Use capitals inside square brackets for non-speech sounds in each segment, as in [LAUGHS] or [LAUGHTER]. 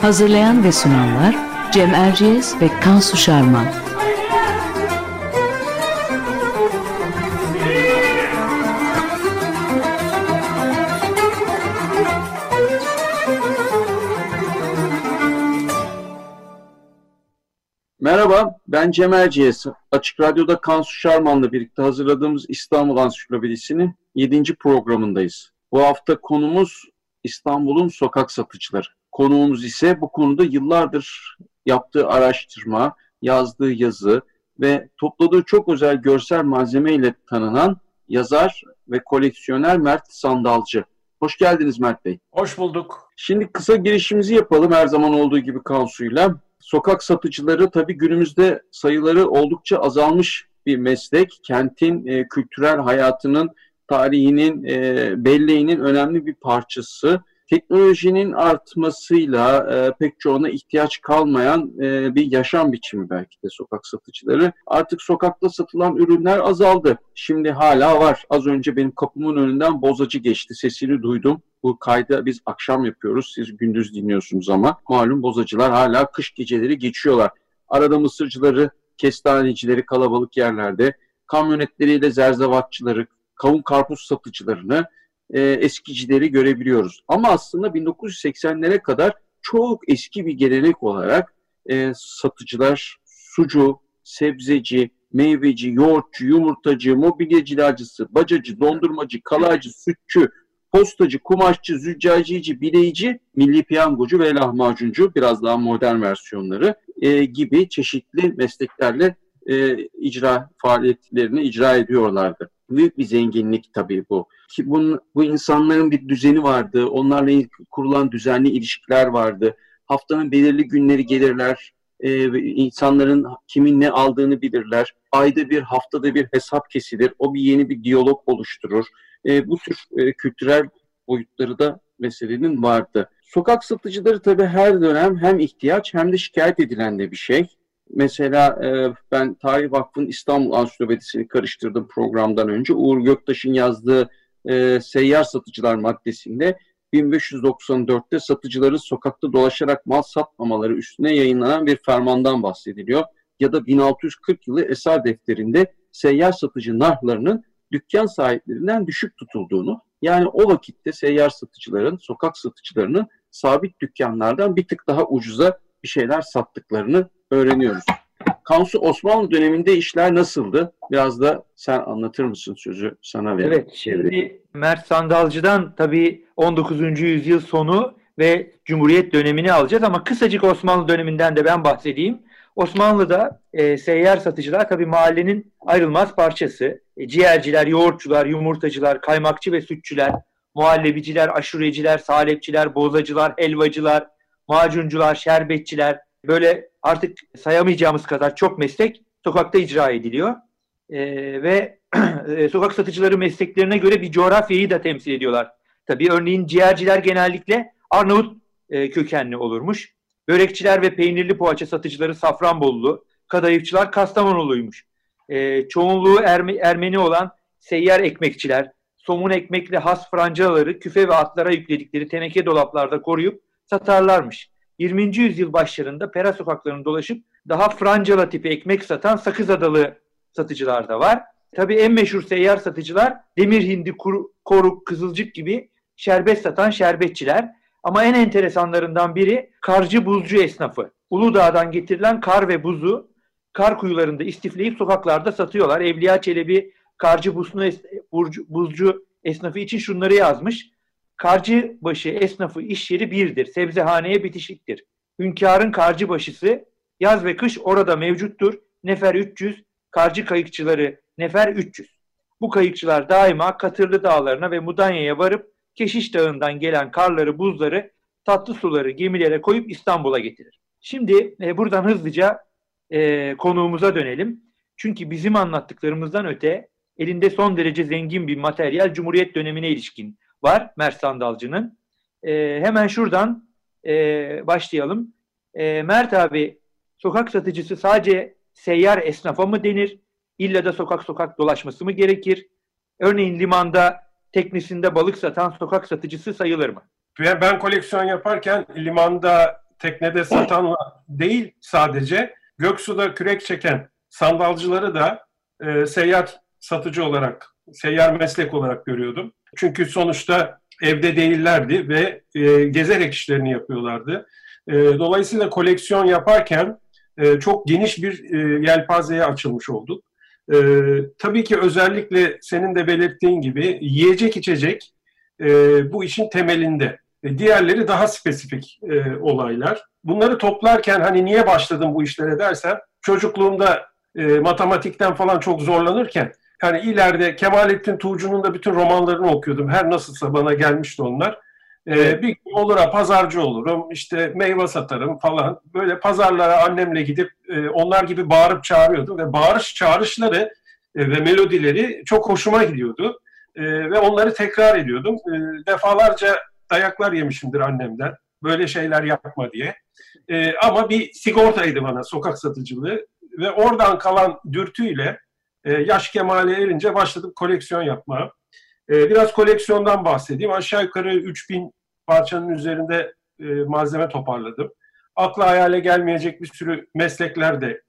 Hazırlayan ve sunanlar Cem Erciyes ve Kansu Şarman. Merhaba, ben Cem Erciyes. Açık Radyo'da Kansu Şarman'la birlikte hazırladığımız İstanbul Ansiklopedisi'nin 7. programındayız. Bu hafta konumuz İstanbul'un sokak satıcıları. Konuğumuz ise bu konuda yıllardır yaptığı araştırma, yazdığı yazı ve topladığı çok özel görsel malzeme ile tanınan yazar ve koleksiyoner Mert Sandalcı. Hoş geldiniz Mert Bey. Hoş bulduk. Şimdi kısa girişimizi yapalım her zaman olduğu gibi Kansu'yla. Sokak satıcıları tabii günümüzde sayıları oldukça azalmış bir meslek. Kentin e, kültürel hayatının, tarihinin, e, belleğinin önemli bir parçası teknolojinin artmasıyla e, pek çoğuna ihtiyaç kalmayan e, bir yaşam biçimi belki de sokak satıcıları. Artık sokakta satılan ürünler azaldı. Şimdi hala var. Az önce benim kapımın önünden bozacı geçti. Sesini duydum. Bu kaydı biz akşam yapıyoruz. Siz gündüz dinliyorsunuz ama malum bozacılar hala kış geceleri geçiyorlar. Arada mısırcıları, kestanecileri kalabalık yerlerde, kamyonetleriyle zerzevatçıları, kavun karpuz satıcılarını e, eskicileri görebiliyoruz. Ama aslında 1980'lere kadar çok eski bir gelenek olarak e, satıcılar sucu, sebzeci, meyveci, yoğurtçu, yumurtacı, mobilyacılacısı, bacacı, dondurmacı, kalaycı, sütçü, postacı, kumaşçı, züccacici, bileyici, milli piyangocu ve lahmacuncu biraz daha modern versiyonları e, gibi çeşitli mesleklerle e, icra faaliyetlerini icra ediyorlardı. Büyük bir zenginlik tabii bu ki bunun, bu insanların bir düzeni vardı. Onlarla kurulan düzenli ilişkiler vardı. Haftanın belirli günleri gelirler. Ee, insanların kimin ne aldığını bilirler. Ayda bir, haftada bir hesap kesilir. O bir yeni bir diyalog oluşturur. Ee, bu tür e, kültürel boyutları da meselenin vardı. Sokak satıcıları tabii her dönem hem ihtiyaç hem de şikayet edilen de bir şey. Mesela e, ben Tarih Vakfı'nın İstanbul Ansiklopedisini karıştırdım programdan önce. Uğur Göktaş'ın yazdığı e, seyyar satıcılar maddesinde 1594'te satıcıların sokakta dolaşarak mal satmamaları üstüne yayınlanan bir fermandan bahsediliyor. Ya da 1640 yılı eser defterinde seyyar satıcı narhlarının dükkan sahiplerinden düşük tutulduğunu, yani o vakitte seyyar satıcıların, sokak satıcılarının sabit dükkanlardan bir tık daha ucuza bir şeyler sattıklarını öğreniyoruz. Kansu Osmanlı döneminde işler nasıldı? Biraz da sen anlatır mısın sözü sana verin. Evet, şimdi Mert Sandalcı'dan tabii 19. yüzyıl sonu ve Cumhuriyet dönemini alacağız ama kısacık Osmanlı döneminden de ben bahsedeyim. Osmanlı'da e, seyyar satıcılar tabii mahallenin ayrılmaz parçası. E, ciğerciler, yoğurtçular, yumurtacılar, kaymakçı ve sütçüler, muhallebiciler, aşureciler, salepçiler, bozacılar, helvacılar, macuncular, şerbetçiler, böyle artık sayamayacağımız kadar çok meslek sokakta icra ediliyor. [CLEARS THROAT] E, ve sokak satıcıları mesleklerine göre bir coğrafyayı da temsil ediyorlar. Tabii örneğin ciğerciler genellikle Arnavut e, kökenli olurmuş. Börekçiler ve peynirli poğaça satıcıları Safranbolulu, kadayıfçılar Kastamonuluymuş. E, çoğunluğu Erme, Ermeni olan seyyar ekmekçiler, somun ekmekli has francaları küfe ve atlara yükledikleri teneke dolaplarda koruyup satarlarmış. 20. yüzyıl başlarında Pera sokaklarını dolaşıp daha Francala tipi ekmek satan sakız adalı satıcılar da var. Tabii en meşhur seyyar satıcılar demir hindi, kuru, koruk, kızılcık gibi şerbet satan şerbetçiler. Ama en enteresanlarından biri karcı buzcu esnafı. Uludağ'dan getirilen kar ve buzu kar kuyularında istifleyip sokaklarda satıyorlar. Evliya Çelebi karcı burcu, buzcu esnafı için şunları yazmış. Karcıbaşı esnafı iş yeri birdir. Sebzehaneye bitişiktir. Hünkârın karcıbaşısı yaz ve kış orada mevcuttur. Nefer 300, karcı kayıkçıları nefer 300. Bu kayıkçılar daima Katırlı Dağları'na ve Mudanya'ya varıp Keşiş Dağı'ndan gelen karları, buzları, tatlı suları gemilere koyup İstanbul'a getirir. Şimdi e, buradan hızlıca e, konuğumuza dönelim. Çünkü bizim anlattıklarımızdan öte elinde son derece zengin bir materyal Cumhuriyet dönemine ilişkin var Mert Sandalcı'nın. E, hemen şuradan e, başlayalım. E, Mert abi sokak satıcısı sadece seyyar esnafa mı denir? İlla da sokak sokak dolaşması mı gerekir? Örneğin limanda teknesinde balık satan sokak satıcısı sayılır mı? Ben, koleksiyon yaparken limanda teknede satan değil sadece Göksu'da kürek çeken sandalcıları da e, seyyar satıcı olarak, seyyar meslek olarak görüyordum. Çünkü sonuçta evde değillerdi ve e, gezerek işlerini yapıyorlardı. E, dolayısıyla koleksiyon yaparken e, çok geniş bir e, yelpazeye açılmış olduk. E, tabii ki özellikle senin de belirttiğin gibi yiyecek içecek e, bu işin temelinde. E, diğerleri daha spesifik e, olaylar. Bunları toplarken hani niye başladım bu işlere dersen çocukluğumda e, matematikten falan çok zorlanırken yani ileride Kemalettin Tuğcu'nun da bütün romanlarını okuyordum. Her nasılsa bana gelmişti onlar. Ee, bir gün olur ha pazarcı olurum, işte meyve satarım falan. Böyle pazarlara annemle gidip e, onlar gibi bağırıp çağırıyordum ve bağırış çağrışları e, ve melodileri çok hoşuma gidiyordu. E, ve onları tekrar ediyordum. E, defalarca dayaklar yemişimdir annemden. Böyle şeyler yapma diye. E, ama bir sigortaydı bana sokak satıcılığı ve oradan kalan dürtüyle e, yaş kemale erince başladım koleksiyon yapmaya. E, biraz koleksiyondan bahsedeyim. Aşağı yukarı 3000 parçanın üzerinde e, malzeme toparladım. Akla hayale gelmeyecek bir sürü meslekler de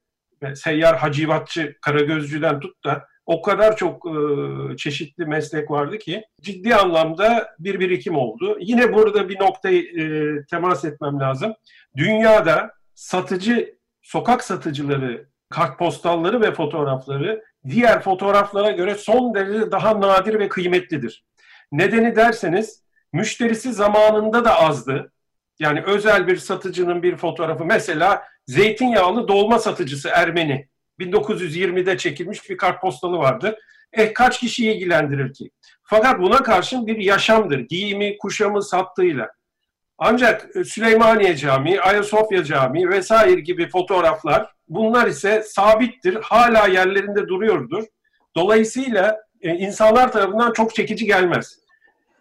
seyyar hacivatçı, karagözcüden tut da o kadar çok e, çeşitli meslek vardı ki ciddi anlamda bir birikim oldu. Yine burada bir noktayı e, temas etmem lazım. Dünyada satıcı, sokak satıcıları, kartpostalları ve fotoğrafları diğer fotoğraflara göre son derece daha nadir ve kıymetlidir. Nedeni derseniz müşterisi zamanında da azdı. Yani özel bir satıcının bir fotoğrafı mesela zeytinyağlı dolma satıcısı Ermeni 1920'de çekilmiş bir kartpostalı vardı. Eh kaç kişiyi ilgilendirir ki? Fakat buna karşın bir yaşamdır. Giyimi, kuşamı sattığıyla. Ancak e, Süleymaniye Camii, Ayasofya Camii vesaire gibi fotoğraflar bunlar ise sabittir. Hala yerlerinde duruyordur. Dolayısıyla e, insanlar tarafından çok çekici gelmez.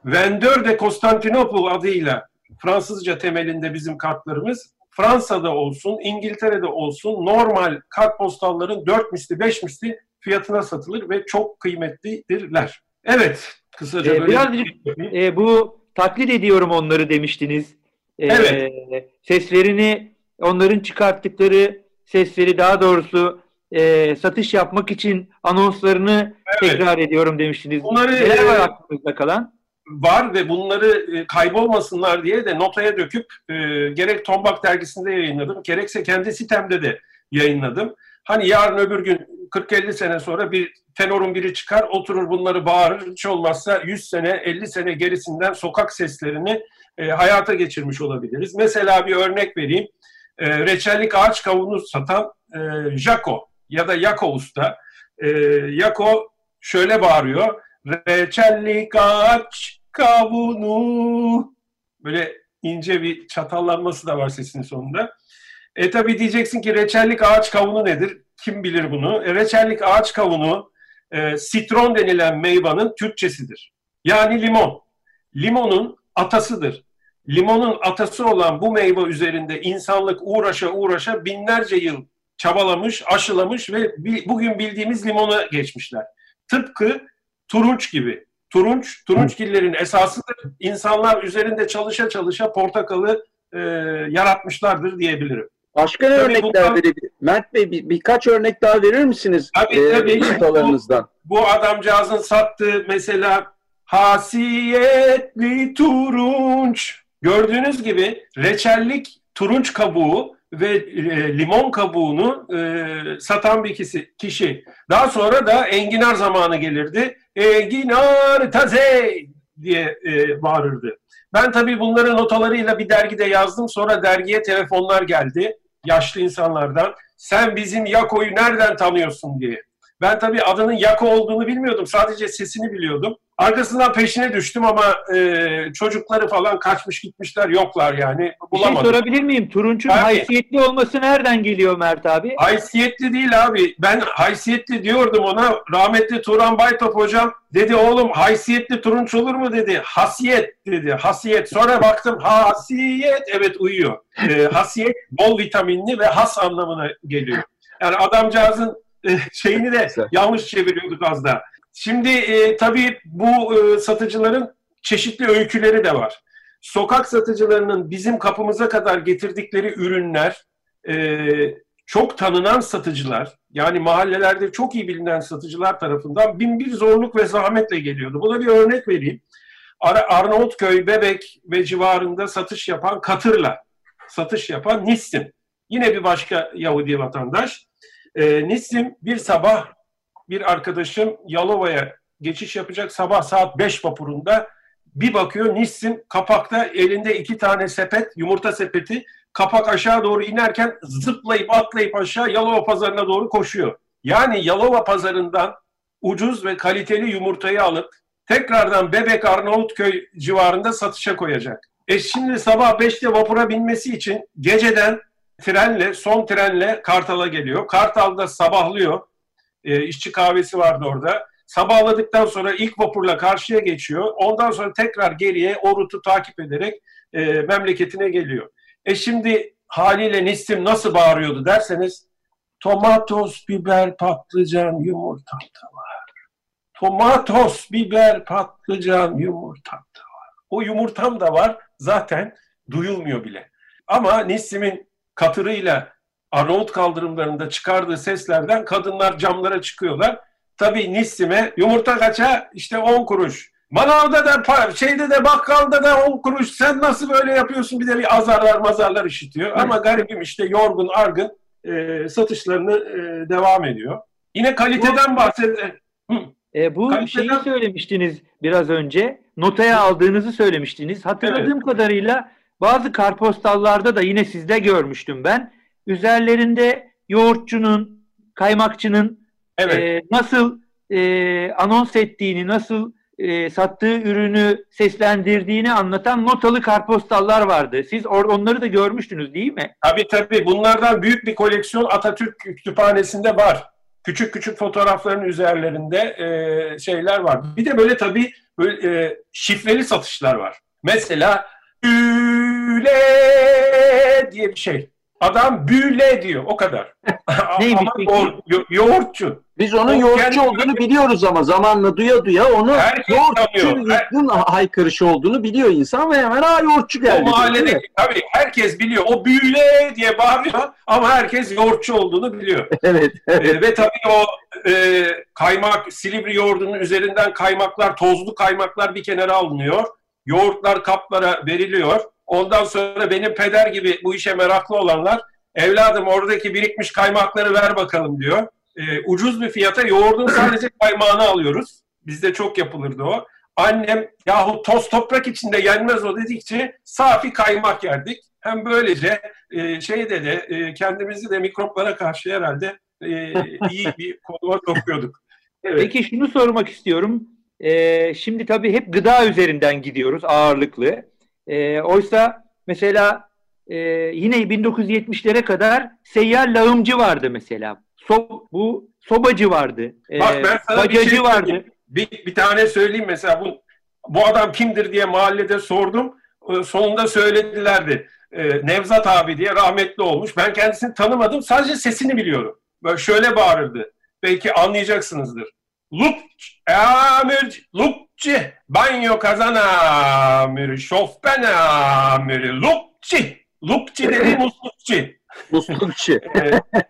Vendeur de Constantinople adıyla Fransızca temelinde bizim kartlarımız Fransa'da olsun, İngiltere'de olsun normal kartpostalların 4 misli, 5 misli fiyatına satılır ve çok kıymetlidirler. Evet, kısaca ee, Birazcık e, bu taklit ediyorum onları demiştiniz. Ee, evet. Seslerini, onların çıkarttıkları sesleri daha doğrusu e, satış yapmak için anonslarını evet. tekrar ediyorum demiştiniz. Bunları, Neler var aklınızda kalan? var ve bunları e, kaybolmasınlar diye de notaya döküp e, gerek Tombak dergisinde yayınladım, gerekse kendi sitemde de yayınladım. Hani yarın öbür gün 40-50 sene sonra bir tenorun biri çıkar, oturur bunları bağırır. Hiç olmazsa 100 sene, 50 sene gerisinden sokak seslerini e, hayata geçirmiş olabiliriz. Mesela bir örnek vereyim. E, reçellik ağaç kavunu satan e, Jaco ya da Yako Usta. E, Yako şöyle bağırıyor. Reçellik ağaç kavunu. Böyle ince bir çatallanması da var sesin sonunda. E tabi diyeceksin ki reçellik ağaç kavunu nedir? Kim bilir bunu? E, reçellik ağaç kavunu e, sitron denilen meyvanın Türkçesidir. Yani limon. Limonun atasıdır. Limonun atası olan bu meyve üzerinde insanlık uğraşa uğraşa binlerce yıl çabalamış, aşılamış ve bugün bildiğimiz limona geçmişler. Tıpkı turunç gibi. Turunç, turunçgillerin esasıdır. İnsanlar üzerinde çalışa çalışa portakalı e, yaratmışlardır diyebilirim. Başka ne örnekler bundan, verebilir? Mert Bey bir, birkaç örnek daha verir misiniz? Tabii e, tabii. Bu, bu adamcağızın sattığı mesela hasiyetli turunç. Gördüğünüz gibi reçellik turunç kabuğu ve e, limon kabuğunu e, satan bir kişi, kişi. Daha sonra da enginar zamanı gelirdi. Enginar taze diye e, bağırırdı. Ben tabii bunları notalarıyla bir dergide yazdım. Sonra dergiye telefonlar geldi yaşlı insanlardan. Sen bizim Yako'yu nereden tanıyorsun diye. Ben tabii adının Yako olduğunu bilmiyordum. Sadece sesini biliyordum. Arkasından peşine düştüm ama e, çocukları falan kaçmış gitmişler yoklar yani. Bir şey Bulamadım. sorabilir miyim? Turunç'un Tabii. haysiyetli olması nereden geliyor Mert abi? Haysiyetli değil abi. Ben haysiyetli diyordum ona. Rahmetli Turan Baytop hocam dedi oğlum haysiyetli turunç olur mu dedi. Hasiyet dedi. Hasiyet. Sonra baktım hasiyet. Evet uyuyor. Ee, hasiyet bol vitaminli ve has anlamına geliyor. Yani adamcağızın e, şeyini de yanlış çeviriyorduk az da. Şimdi e, tabii bu e, satıcıların çeşitli öyküleri de var. Sokak satıcılarının bizim kapımıza kadar getirdikleri ürünler e, çok tanınan satıcılar, yani mahallelerde çok iyi bilinen satıcılar tarafından bin bir zorluk ve zahmetle geliyordu. Buna bir örnek vereyim. Ar- Arnavutköy, Bebek ve civarında satış yapan Katır'la satış yapan Nissim. Yine bir başka Yahudi vatandaş. E, Nissim bir sabah bir arkadaşım Yalova'ya geçiş yapacak sabah saat 5 vapurunda bir bakıyor Nissim kapakta elinde iki tane sepet, yumurta sepeti kapak aşağı doğru inerken zıplayıp atlayıp aşağı Yalova pazarına doğru koşuyor. Yani Yalova pazarından ucuz ve kaliteli yumurtayı alıp tekrardan Bebek Arnavutköy civarında satışa koyacak. E şimdi sabah 5'te vapura binmesi için geceden trenle, son trenle Kartal'a geliyor. Kartal'da sabahlıyor. E, işçi kahvesi vardı orada. Sabahladıktan sonra ilk vapurla karşıya geçiyor. Ondan sonra tekrar geriye o rutu takip ederek e, memleketine geliyor. E şimdi haliyle Nissim nasıl bağırıyordu derseniz tomatos, biber, patlıcan, yumurta da var. Tomatos, biber, patlıcan, yumurta da var. O yumurtam da var zaten duyulmuyor bile. Ama Nissim'in katırıyla Arnavut kaldırımlarında çıkardığı seslerden kadınlar camlara çıkıyorlar. Tabii Nissim'e yumurta kaça? İşte 10 kuruş. Manavda da pa- şeyde de bakkalda da 10 kuruş. Sen nasıl böyle yapıyorsun? Bir de bir azarlar mazarlar işitiyor. Ama garibim işte yorgun argın e, satışlarını e, devam ediyor. Yine kaliteden bahsede. E, bu Kaliteden- şeyi söylemiştiniz biraz önce. Notaya aldığınızı söylemiştiniz. Hatırladığım kadarıyla bazı karpostallarda da yine sizde görmüştüm ben. Üzerlerinde yoğurtçunun, kaymakçının Evet. e, nasıl e, anons ettiğini, nasıl e, sattığı ürünü seslendirdiğini anlatan notalı karpostallar vardı. Siz or- onları da görmüştünüz değil mi? Tabii tabii. Bunlardan büyük bir koleksiyon Atatürk Kütüphanesi'nde var. Küçük küçük fotoğrafların üzerlerinde e, şeyler var. Bir de böyle tabii böyle, e, şifreli satışlar var. Mesela büle diye bir şey. Adam büle diyor o kadar. [LAUGHS] Neymiş Ama peki? yo- yoğurtçu. Biz onun O yoğurtçu kendi- olduğunu biliyoruz ama zamanla duya duya onu Herkes yoğurtçunun haykırışı olduğunu biliyor insan ve hemen ha yoğurtçu geldi. O diyor, değil mahallede mi? tabii herkes biliyor. O büle diye bağırıyor ama herkes yoğurtçu olduğunu biliyor. [LAUGHS] Evet. evet. Ee, ve tabii o e, kaymak, Silivri yoğurdunun üzerinden kaymaklar, tozlu kaymaklar bir kenara alınıyor. Yoğurtlar kaplara veriliyor. Ondan sonra benim peder gibi bu işe meraklı olanlar, evladım oradaki birikmiş kaymakları ver bakalım diyor. Ee, ucuz bir fiyata yoğurdun sadece [LAUGHS] kaymağını alıyoruz. Bizde çok yapılırdı o. Annem yahu toz toprak içinde yenmez o dedikçe safi kaymak yerdik. Hem böylece e, şeyde de e, kendimizi de mikroplara karşı herhalde e, [LAUGHS] iyi bir konuma sokuyorduk. Evet. Peki şunu sormak istiyorum. Ee, şimdi tabii hep gıda üzerinden gidiyoruz ağırlıklı. Ee, oysa mesela e, yine 1970'lere kadar seyyar lağımcı vardı mesela. So, bu sobacı vardı. Ee, Bak ben sana bir şey vardı. Bir, bir tane söyleyeyim mesela bu bu adam kimdir diye mahallede sordum. Ee, Sonunda söyledilerdi. Nevzat abi diye rahmetli olmuş. Ben kendisini tanımadım. Sadece sesini biliyorum. Böyle şöyle bağırırdı. Belki anlayacaksınızdır. Lukç, amir, lukçi, banyo kazan amiri, şofben amiri, lukçi. Lukçi dedi muslukçi. Muslukçu. [LAUGHS]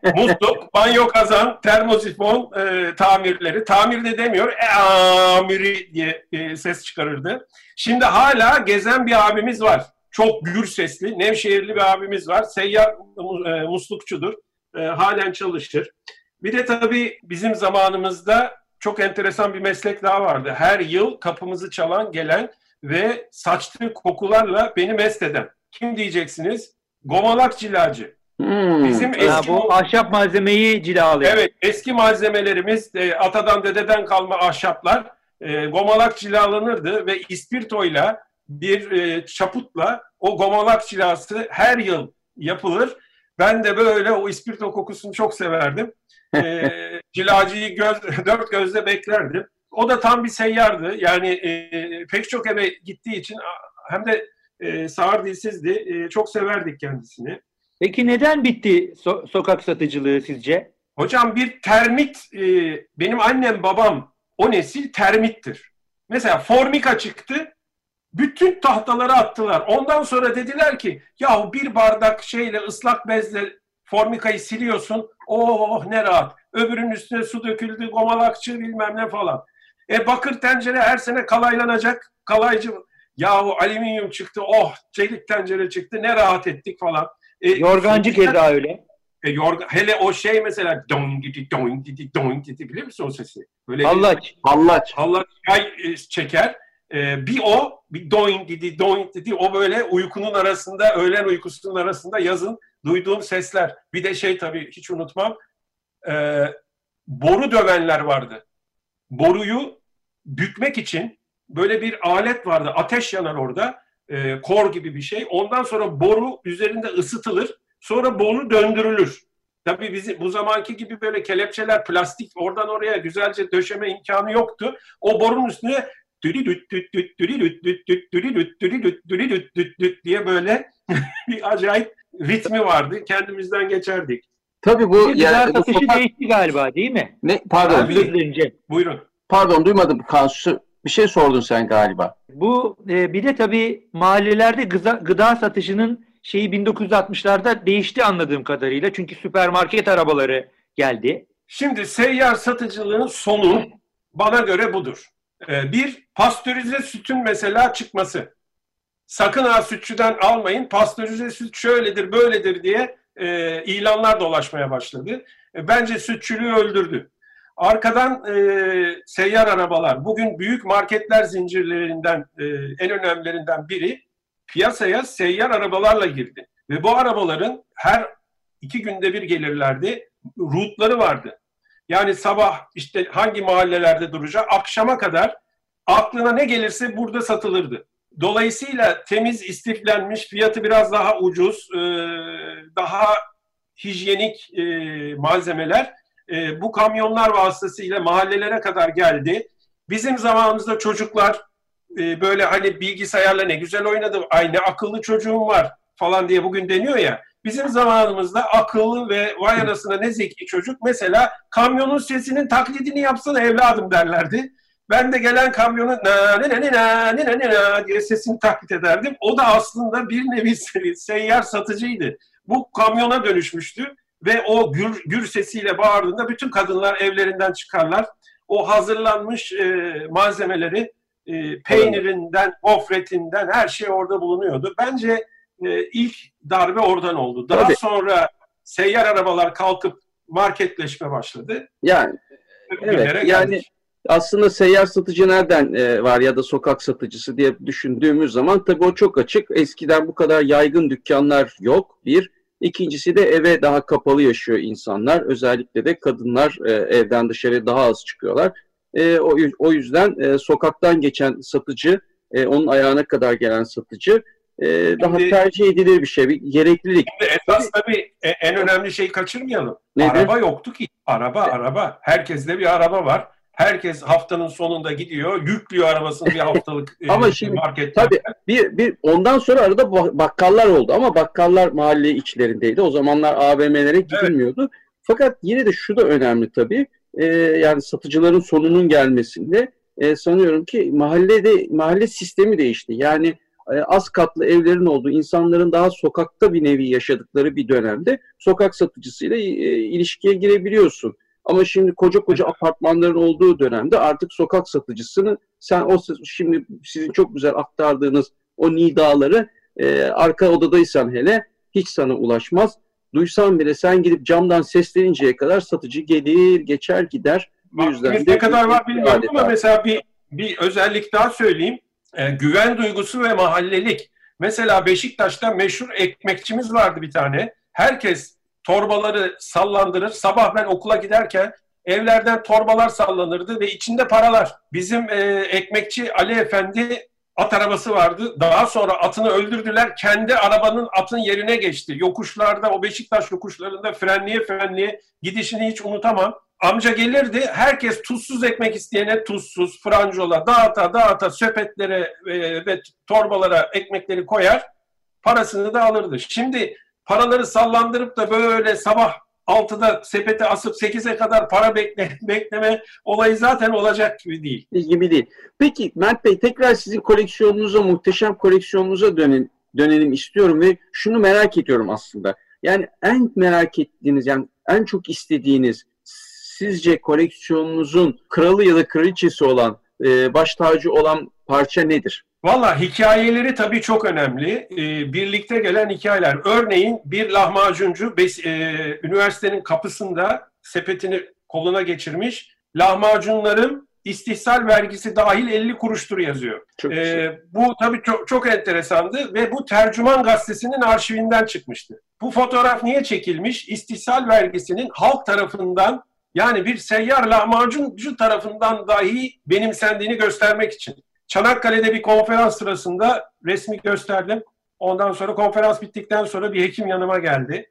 E, musluk, banyo kazan, termosifon e, tamirleri. Tamir de demiyor, e, amiri diye e, ses çıkarırdı. Şimdi hala gezen bir abimiz var. Çok gür sesli, Nevşehirli bir abimiz var. Seyyar e, muslukçudur. E, halen çalışır. Bir de tabii bizim zamanımızda çok enteresan bir meslek daha vardı. Her yıl kapımızı çalan, gelen ve saçtığı kokularla beni mest eden. Kim diyeceksiniz? Gomalak cilacı. Hmm. Bizim eski bu ahşap malzemeyi cilalayan. Evet, eski malzemelerimiz e, atadan dededen kalma ahşaplar e, gomalak cilalanırdı ve ispirtoyla bir e, çaputla o gomalak cilası her yıl yapılır. Ben de böyle o ispirto kokusunu çok severdim. [LAUGHS] E, cilacıyı göz, dört gözle beklerdim. O da tam bir seyyardı. Yani e, pek çok eve gittiği için hem de e, sağır dilsizdi. E, çok severdik kendisini. Peki neden bitti so- sokak satıcılığı sizce? Hocam bir termit, e, benim annem babam o nesil termittir. Mesela formika çıktı, bütün tahtaları attılar. Ondan sonra dediler ki, yahu bir bardak şeyle ıslak bezle formikayı siliyorsun, oh ne rahat. Öbürünün üstüne su döküldü, gomalakçı bilmem ne falan. E bakır tencere her sene kalaylanacak, kalaycı. Yahu alüminyum çıktı, oh çelik tencere çıktı, ne rahat ettik falan. E, Yorgancı keza öyle. e, yorga, hele o şey mesela don gidi don gidi don gidi biliyor musun o sesi? Böyle Hallaç. Hallaç. Allah yay e, çeker. E, bir o, bir doin dedi, doin dedi. O böyle uykunun arasında, öğlen uykusunun arasında yazın duyduğum sesler. Bir de şey tabii hiç unutmam. E, boru dövenler vardı. Boruyu bükmek için böyle bir alet vardı. Ateş yanar orada. E, kor gibi bir şey. Ondan sonra boru üzerinde ısıtılır. Sonra boru döndürülür. Tabii bizim bu zamanki gibi böyle kelepçeler plastik oradan oraya güzelce döşeme imkanı yoktu. O borun üstüne diye böyle bir acayip ritmi vardı. Kendimizden geçerdik. Tabii bu yani satışı sokak- değişti galiba değil mi? ne pardon Özlerince. Buyurun. pardon duymadım Kansu. Bir şey sordun sen galiba. Bu e, bir de tabii mahallelerde gıda, gıda satışının şeyi 1960'larda değişti anladığım kadarıyla. Çünkü süpermarket arabaları geldi. Şimdi seyyar satıcılığın sonu bana göre budur. Ee, bir, pastörize sütün mesela çıkması. Sakın ha sütçüden almayın, pastörize süt şöyledir, böyledir diye e, ilanlar dolaşmaya başladı. E, bence sütçülüğü öldürdü. Arkadan e, seyyar arabalar, bugün büyük marketler zincirlerinden e, en önemlilerinden biri piyasaya seyyar arabalarla girdi. Ve bu arabaların her iki günde bir gelirlerdi, rutları vardı. Yani sabah işte hangi mahallelerde duracak, akşama kadar aklına ne gelirse burada satılırdı. Dolayısıyla temiz, istiflenmiş, fiyatı biraz daha ucuz, e, daha hijyenik e, malzemeler e, bu kamyonlar vasıtasıyla mahallelere kadar geldi. Bizim zamanımızda çocuklar böyle hani bilgisayarla ne güzel oynadım, ay akıllı çocuğum var falan diye bugün deniyor ya. Bizim zamanımızda akıllı ve vay anasına ne zeki çocuk mesela kamyonun sesinin taklidini yapsana evladım derlerdi. Ben de gelen kamyonun na ne ne ne na ne ne ne na diye sesini taklit ederdim. O da aslında bir nevi seyyar satıcıydı. Bu kamyona dönüşmüştü ve o gür, gür sesiyle bağırdığında bütün kadınlar evlerinden çıkarlar. O hazırlanmış e, malzemeleri e, peynirinden, gofretinden her şey orada bulunuyordu. Bence e, ilk darbe oradan oldu. Daha Tabii. sonra seyyar arabalar kalkıp marketleşme başladı. Yani evet yani aslında seyyar satıcı nereden e, var ya da sokak satıcısı diye düşündüğümüz zaman tabii o çok açık. Eskiden bu kadar yaygın dükkanlar yok. Bir. İkincisi de eve daha kapalı yaşıyor insanlar. Özellikle de kadınlar e, evden dışarı daha az çıkıyorlar. E, o, o yüzden e, sokaktan geçen satıcı, e, onun ayağına kadar gelen satıcı e, daha Şimdi- tercih edilir bir şey, bir gereklilik. Esas tabii e, en önemli şeyi kaçırmayalım. Nedir? Araba yoktu ki. Araba, araba. Herkeste bir araba var. Herkes haftanın sonunda gidiyor, yüklüyor arabasını bir haftalık [LAUGHS] e, Ama şimdi marketten. Tabii bir, bir ondan sonra arada ba- bakkallar oldu ama bakkallar mahalle içlerindeydi. O zamanlar AVM'lere gidilmiyordu. Fakat yine de şu da önemli tabii. Ee, yani satıcıların sonunun gelmesinde e, sanıyorum ki mahallede mahalle sistemi değişti. Yani e, az katlı evlerin olduğu, insanların daha sokakta bir nevi yaşadıkları bir dönemde sokak satıcısıyla e, ilişkiye girebiliyorsun. Ama şimdi koca koca apartmanların olduğu dönemde artık sokak satıcısını sen o şimdi sizin çok güzel aktardığınız o nidaları e, arka odadaysan hele hiç sana ulaşmaz. Duysan bile sen gidip camdan sesleninceye kadar satıcı gelir, geçer, gider. Bu yüzden ne kadar var bilmiyorum ama mesela bir, bir özellik daha söyleyeyim. E, güven duygusu ve mahallelik. Mesela Beşiktaş'ta meşhur ekmekçimiz vardı bir tane. herkes torbaları sallandırır. Sabah ben okula giderken evlerden torbalar sallanırdı ve içinde paralar. Bizim e, ekmekçi Ali Efendi at arabası vardı. Daha sonra atını öldürdüler. Kendi arabanın atın yerine geçti. Yokuşlarda, o Beşiktaş yokuşlarında frenliye frenliye gidişini hiç unutamam. Amca gelirdi, herkes tuzsuz ekmek isteyene tuzsuz, francola, dağıta dağıta söpetlere e, ve torbalara ekmekleri koyar, parasını da alırdı. Şimdi paraları sallandırıp da böyle sabah 6'da sepete asıp 8'e kadar para bekle, [LAUGHS] bekleme olayı zaten olacak gibi değil. Gibi değil. Peki Mert Bey tekrar sizin koleksiyonunuza, muhteşem koleksiyonunuza dönelim, dönelim istiyorum ve şunu merak ediyorum aslında. Yani en merak ettiğiniz, yani en çok istediğiniz sizce koleksiyonunuzun kralı ya da kraliçesi olan, e, baş tacı olan parça nedir? Valla hikayeleri tabii çok önemli. Ee, birlikte gelen hikayeler. Örneğin bir lahmacuncu bes, e, üniversitenin kapısında sepetini koluna geçirmiş. Lahmacunlarım istihsal vergisi dahil 50 kuruştur yazıyor. Çok ee, bu tabii çok, çok enteresandı ve bu Tercüman Gazetesi'nin arşivinden çıkmıştı. Bu fotoğraf niye çekilmiş? İstihsal vergisinin halk tarafından yani bir seyyar lahmacuncu tarafından dahi benimsendiğini göstermek için. Çanakkale'de bir konferans sırasında resmi gösterdim. Ondan sonra konferans bittikten sonra bir hekim yanıma geldi.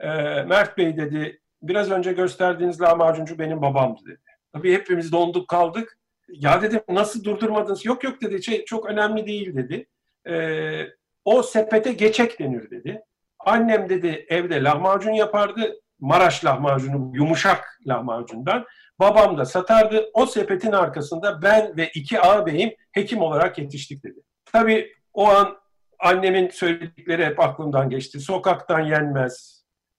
E, Mert Bey dedi, biraz önce gösterdiğiniz lahmacuncu benim babamdı dedi. Tabii hepimiz donduk kaldık. Ya dedim nasıl durdurmadınız? Yok yok dedi, şey, çok önemli değil dedi. E, o sepete geçek denir dedi. Annem dedi evde lahmacun yapardı. Maraş lahmacunu, yumuşak lahmacundan. Babam da satardı. O sepetin arkasında ben ve iki ağabeyim hekim olarak yetiştik dedi. Tabii o an annemin söyledikleri hep aklımdan geçti. Sokaktan yenmez,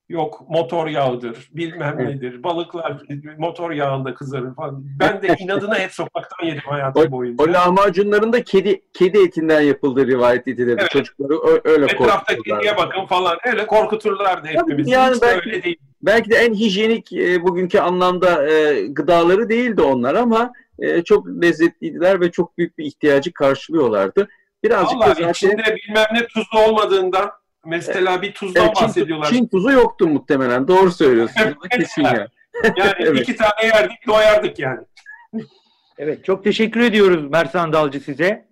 yok motor yağıdır, bilmem nedir, balıklar motor yağında kızarır falan. Ben de inadına hep sokaktan yedim hayatım o, boyunca. O lahmacunların da kedi kedi etinden yapıldığı rivayet edilir. Evet. Çocukları öyle Etrafta kediye bakın falan öyle korkuturlardı hepimizi. Yani Hiç belki, öyle değil. belki de en hijyenik e, bugünkü anlamda e, gıdaları değildi onlar ama e, çok lezzetliydiler ve çok büyük bir ihtiyacı karşılıyorlardı. Birazcık Vallahi da zaten... içinde bilmem ne tuzlu olmadığından Mesela bir tuzdan evet, Çin, bahsediyorlar. Çin tuzu yoktu muhtemelen. Doğru söylüyorsun. Kesin ya. Yani [LAUGHS] evet. iki tane yerdik doyardık yani. Evet çok teşekkür ediyoruz Mersan Dalcı size.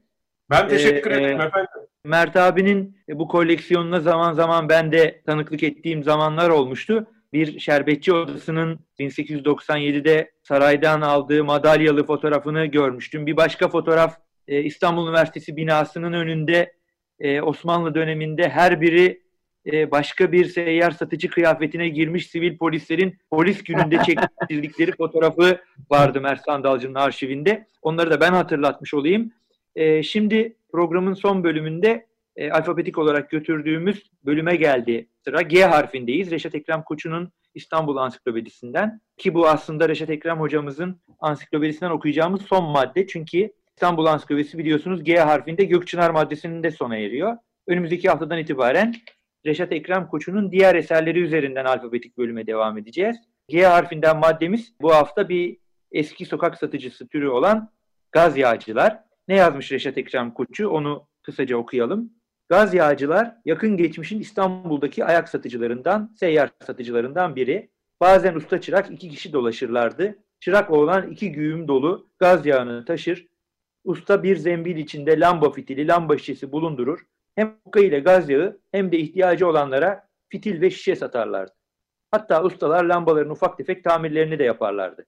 Ben teşekkür ee, ederim efendim. Mert abinin bu koleksiyonuna zaman zaman ben de tanıklık ettiğim zamanlar olmuştu. Bir şerbetçi odasının 1897'de saraydan aldığı madalyalı fotoğrafını görmüştüm. Bir başka fotoğraf İstanbul Üniversitesi binasının önünde e, Osmanlı döneminde her biri e, başka bir seyyar satıcı kıyafetine girmiş sivil polislerin polis gününde [LAUGHS] çektirdikleri fotoğrafı vardı Mert Sandalcı'nın arşivinde. Onları da ben hatırlatmış olayım. E, şimdi programın son bölümünde e, alfabetik olarak götürdüğümüz bölüme geldi sıra. G harfindeyiz. Reşat Ekrem Koçu'nun İstanbul Ansiklopedisinden. Ki bu aslında Reşat Ekrem hocamızın ansiklopedisinden okuyacağımız son madde. Çünkü İstanbul Ansiklopedisi biliyorsunuz G harfinde Gökçınar maddesinin de sona eriyor. Önümüzdeki haftadan itibaren Reşat Ekrem Koçu'nun diğer eserleri üzerinden alfabetik bölüme devam edeceğiz. G harfinden maddemiz bu hafta bir eski sokak satıcısı türü olan gaz yağcılar. Ne yazmış Reşat Ekrem Koçu onu kısaca okuyalım. Gaz yağcılar yakın geçmişin İstanbul'daki ayak satıcılarından, seyyar satıcılarından biri. Bazen usta çırak iki kişi dolaşırlardı. Çırak olan iki güğüm dolu gaz yağını taşır, Usta bir zembil içinde lamba fitili, lamba şişesi bulundurur. Hem hukka ile gaz yağı hem de ihtiyacı olanlara fitil ve şişe satarlardı. Hatta ustalar lambaların ufak tefek tamirlerini de yaparlardı.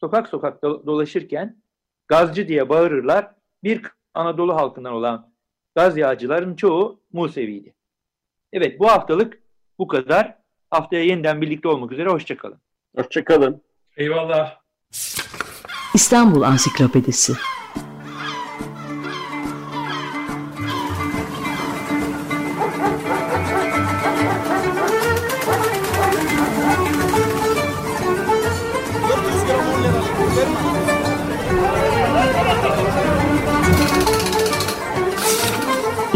Sokak sokak dolaşırken gazcı diye bağırırlar. Bir Anadolu halkından olan gaz yağcıların çoğu Musevi'ydi. Evet bu haftalık bu kadar. Haftaya yeniden birlikte olmak üzere. Hoşçakalın. Hoşçakalın. Eyvallah. İstanbul Ansiklopedisi